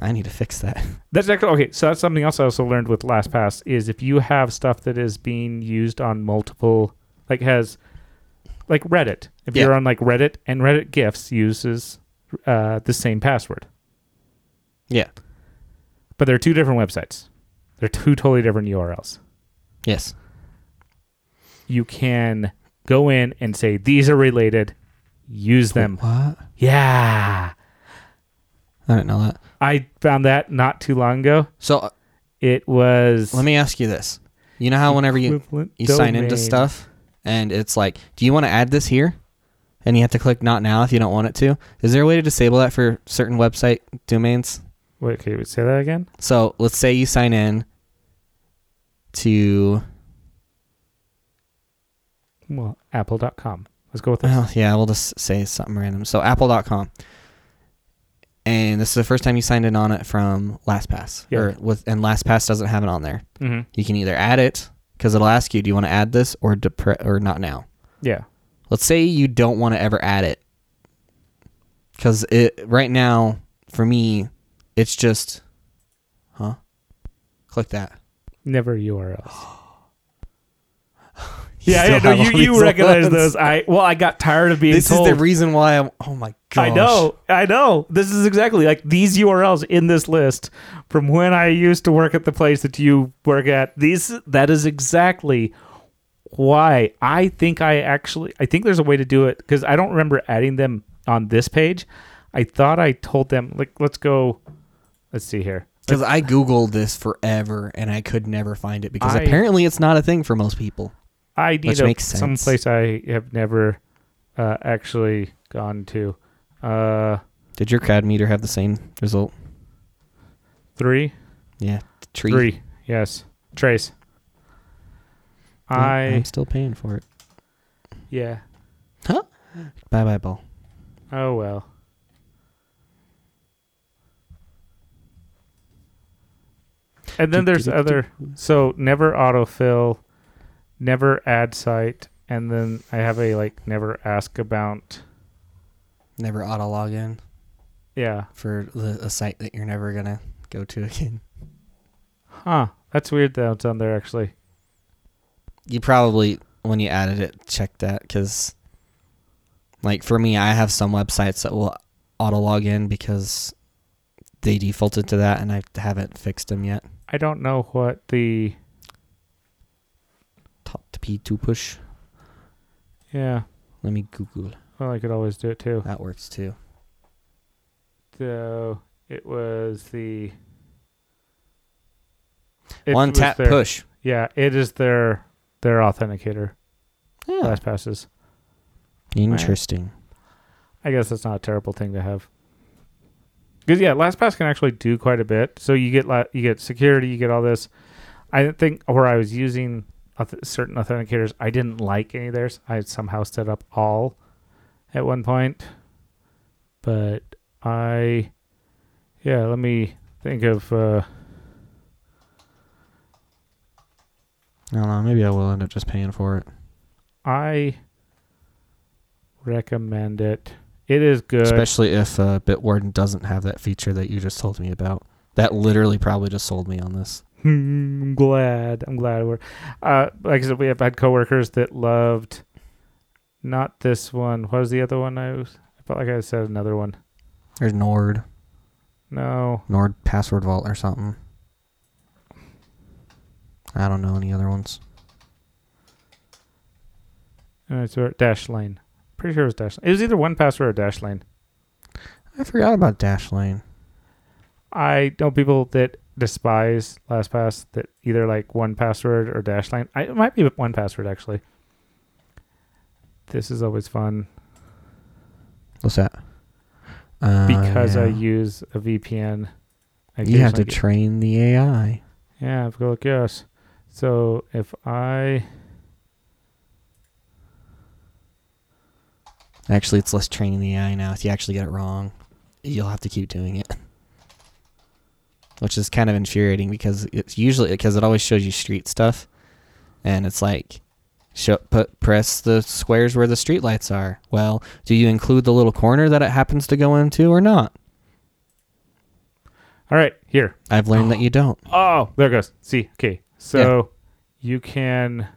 I need to fix that. That's actually okay. So that's something else I also learned with LastPass is if you have stuff that is being used on multiple, like has, like Reddit. If Yeah. you're on like Reddit and Reddit gifs uses uh, the same password, Yeah. but they're two different websites. They're two totally different URLs. Yes. You can go in and say these are related. Use them. What? Yeah, I didn't know that. I found that not too long ago. So uh, It was. let me ask you this: You know how whenever you you sign into stuff, and it's like, do you want to add this here? And you have to click not now if you don't want it to. Is there a way to disable that for certain website domains? Wait, can you say that again? So let's say you sign in to Well, apple.com. Let's go with this. Well, yeah, we'll just say something random. So apple.com. And this is the first time you signed in on it from LastPass. Yeah. Or with and LastPass doesn't have it on there. Mm-hmm. You can either add it because it'll ask you, do you want to add this or depre- or not now? Yeah. Let's say you don't want to ever add it. Cuz it right now for me it's just huh? Click that. Never URLs. yeah, still yeah, no, you, all you these recognize ones. those. I well, I got tired of being This told. is the reason why I'm oh my gosh. I know, I know. This is exactly like these URLs in this list from when I used to work at the place that you work at. These that is exactly why I think I actually I think there's a way to do it because I don't remember adding them on this page. I thought I told them like let's go. Let's see here. Because I googled this forever and I could never find it because I- apparently it's not a thing for most people. I need Which a, makes sense. some place I have never uh, actually gone to. Uh, Did your CAD meter have the same result? three, Yeah, tree. three, yes, trace. I I'm still paying for it. yeah. Huh? Bye bye, ball. Oh well. And then there's other so never autofill, never add site, and then I have a like never ask about Never auto log in yeah. for the, a site that you're never gonna go to again. Huh. That's weird that it's on there actually. You probably when you added it checked that because, like for me, I have some websites that will auto log in because they defaulted to that, and I haven't fixed them yet. I don't know what the Top to P two push. yeah. Let me Google. Well, I could always do it too. That works too. So it was the it One was tap their- push. Yeah, it is their their authenticator. Yeah. Last passes. Interesting. I guess that's not a terrible thing to have. Because yeah, LastPass can actually do quite a bit. So you get la- you get security, you get all this. I think where I was using certain authenticators, I didn't like any of theirs. I had somehow set up all at one point, but I, yeah, let me think of. Uh, I don't know. Maybe I will end up just paying for it. I recommend it. It is good. Especially if uh, Bitwarden doesn't have that feature that you just told me about. That literally probably just sold me on this. I'm glad. I'm glad we're. Uh, like I said, we have had coworkers that loved. Not this one. What was the other one? I was. I felt like I said another one. There's Nord, No. Nord Password Vault or something. I don't know any other ones. Uh, It's a Dashlane. Pretty sure it was Dash. It was either 1Password or Dashlane. I forgot about Dashlane. I know people that despise LastPass that either like 1Password or Dashlane. I, it might be 1Password actually. This is always fun What's that? Uh, because I use a VPN. I You have to get- train the AI. Yeah, I've got yes. So if I Actually, it's less training the AI now. If you actually get it wrong, you'll have to keep doing it. Which is kind of infuriating because it's usually because it always shows you street stuff, and it's like, show, put press the squares where the street lights are. Well, do you include the little corner that it happens to go into or not? all right here. I've learned that oh. you don't. Oh, there it goes. See, okay. So you can.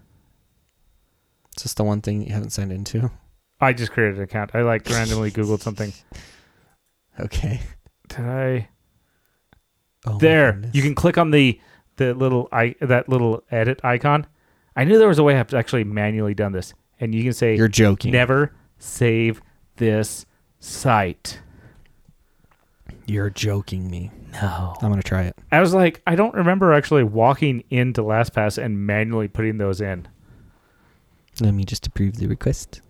It's just the one thing that you haven't signed into. I just created an account. I like randomly googled something. Okay. Did I? Oh There, you can click on the the little i that little edit icon. I knew there was a way I've actually manually done this, and you can say You're joking. never save this site. You're joking me. No. I'm gonna try it. I was like, I don't remember actually walking into LastPass and manually putting those in. Let me just approve the request.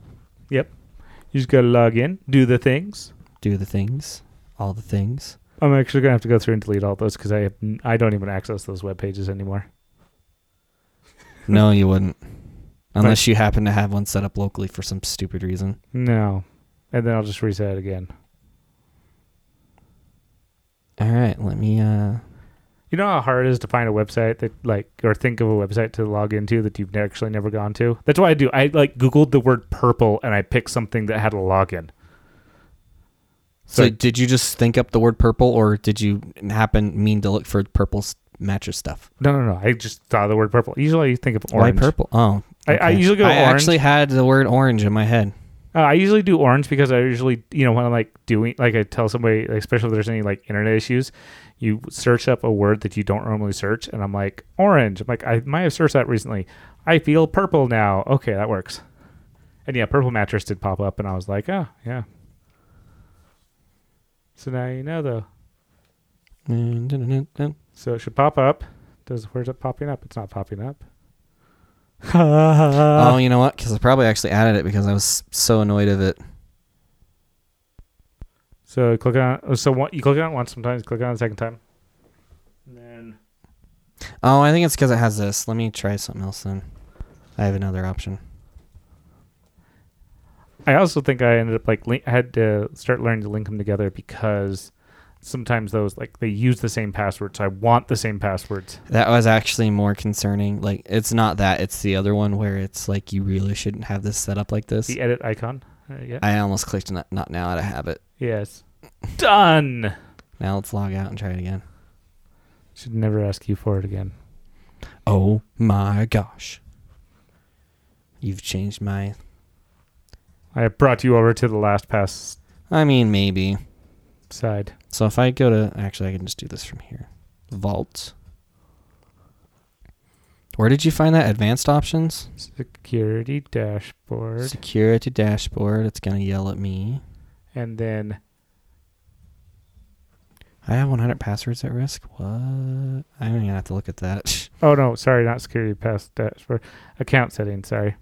Yep. You just gotta log in, do the things. Do the things. All the things. I'm actually gonna have to go through and delete all those because I have, I don't even access those web pages anymore. No, you wouldn't. unless you happen to have one set up locally for some stupid reason. No. And then I'll just reset it again. All right, let me. uh You know how hard it is to find a website that like or think of a website to log into that you've actually never gone to? That's why I do. I like Googled the word purple and I picked something that had a login. So, So, did you just think up the word purple, or did you happen mean to look for purple mattress stuff? no, no, no. I just thought of the word purple. Usually I think of orange. Why purple? Oh, I, I usually go orange. I orange. actually had the word orange in my head. Uh, I usually do orange because I usually, you know, when I'm like doing, like I tell somebody, like, especially if there's any like internet issues, you search up a word that you don't normally search, and I'm like orange. I'm like, I might have searched that recently. I feel purple now. Okay, that works. And yeah, purple mattress did pop up, and I was like, oh yeah. So now you know though. Dun-dun-dun-dun. So it should pop up. Does where's it popping up? It's not popping up. oh, you know what? Because I probably actually added it because I was so annoyed of it. So click on. Oh, so what you click on it once, sometimes click on it a second time, and then Oh, I think it's because it has this. Let me try something else then. I have another option. I also think I ended up like I had to start learning to link them together because sometimes those like they use the same password, so I want the same passwords. That was actually more concerning. Like, it's not that; it's the other one where it's like you really shouldn't have this set up like this. The edit icon. Uh, yeah. I almost clicked not, not now out of habit. yes. Done. Now let's log out and try it again. Should never ask you for it again. Oh my gosh! You've changed my. I have brought you over to the LastPass I mean, maybe. side. So if I go to actually, I can just do this from here. Vault. Where did you find that? Advanced options. Security dashboard, Security dashboard. It's gonna yell at me. and then I have 100 passwords at risk. What? I'm gonna have to look at that. oh no, sorry, not security pass dashboard. Account settings. Sorry.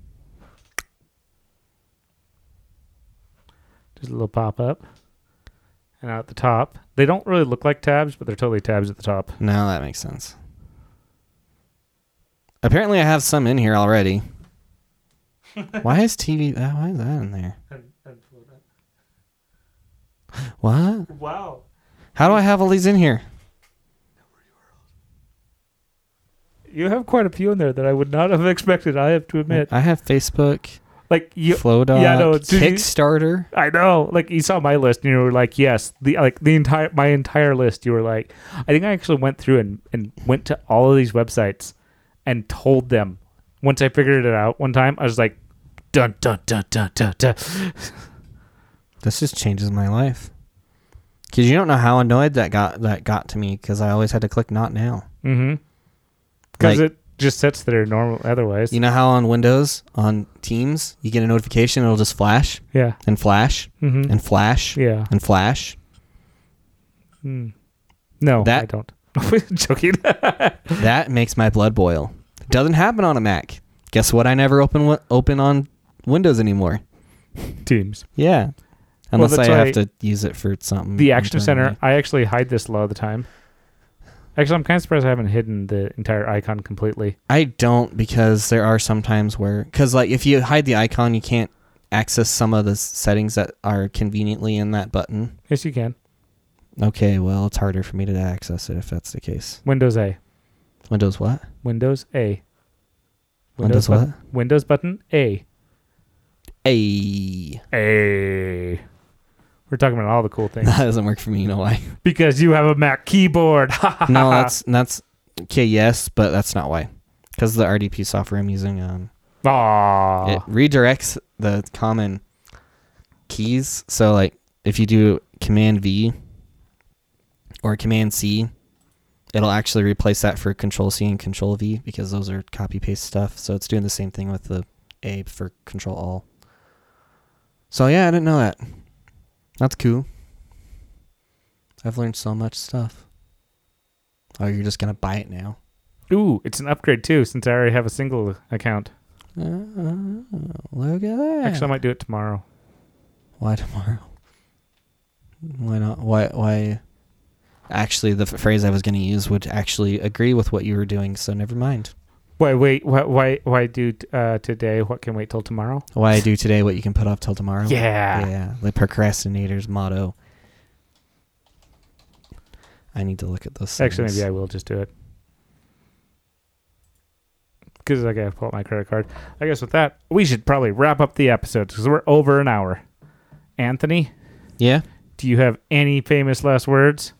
Just a little pop up. And out at the top, they don't really look like tabs, but they're totally tabs at the top. Now that makes sense. Apparently, I have some in here already. why is TV? Uh, why is that in there? What? Wow. How do I have all these in here? You have quite a few in there that I would not have expected, I have to admit. I have Facebook, Like you Flowdog, yeah, no, Kickstarter. I know. Like you saw my list and you were like, yes. The like the entire my entire list, you were like I think I actually went through and, and went to all of these websites and told them once I figured it out one time, I was like dun dun dun dun dun dun This just changes my life. Cause you don't know how annoyed that got that got to me. Cause I always had to click not now. Mm-hmm. Because Like- it just sits there normal otherwise. You know how on Windows on Teams you get a notification, it'll just flash yeah. and flash Mm-hmm. and flash yeah. and flash. Mm. No, That- I don't. Joking. That makes my blood boil. Doesn't happen on a Mac. Guess what? I never open open on Windows anymore. Teams. Yeah, unless that's I have why to use it for something. The Action Center. I actually hide this a lot of the time. Actually, I'm kind of surprised I haven't hidden the entire icon completely. I don't because there are some times where because like if you hide the icon, you can't access some of the settings that are conveniently in that button. Yes, you can. Okay, well it's harder for me to access it if that's the case. Windows A. Windows what? Windows A. Windows button, Windows button A. A. A. We're talking about all the cool things That doesn't work for me. You know why? because you have a Mac keyboard. no, that's that's okay. Yes, but that's not why. Because the RDP software I'm using, um, Aww. it redirects the common keys. So like if you do Command V or Command C, it'll actually replace that for Control C and Control V because those are copy paste stuff. So it's doing the same thing with the A for Control All. So yeah, I didn't know that. That's cool. I've learned so much stuff. Oh, you're just gonna buy it now? Ooh, it's an upgrade too since I already have a single account. Oh, look at that. Actually, I might do it tomorrow. Why tomorrow? Why not? Why? Why? Actually, the phrase I was going to use would actually agree with what you were doing, so never mind. Why wait? Why why why do uh, today? What can wait till tomorrow? Why do today what you can put off till tomorrow. Yeah. Yeah. The procrastinator's motto. I need to look at those. Actually, things. maybe I will just do it because I gotta pull out my credit card. I guess with that, we should probably wrap up the episode because we're over an hour. Anthony, Yeah. do you have any famous last words?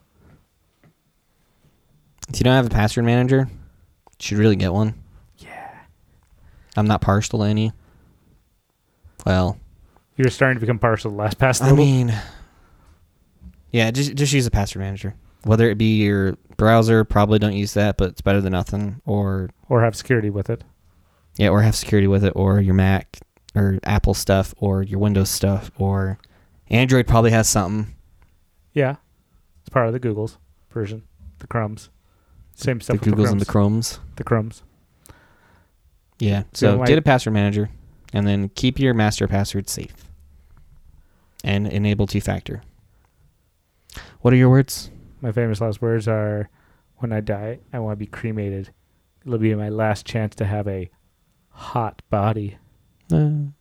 If you don't have a password manager, you should really get one. I'm not partial to any. Well, You're starting to become partial to LastPass. I mean, yeah, just just use a password manager. Whether it be your browser, probably don't use that, but it's better than nothing. Or or have security with it. yeah, or have security with it, or your Mac or Apple stuff, or your Windows stuff, or Android probably has something. Yeah, it's part of the Google's version, the Crumbs. Same stuff. the Googles and the Crumbs. Chromes. the Crumbs. Yeah. Yeah, So like- get a password manager, and then keep your master password safe, and enable two factor. What are your words? My famous last words are, "When I die, I want to be cremated. It'll be my last chance to have a hot body." Uh,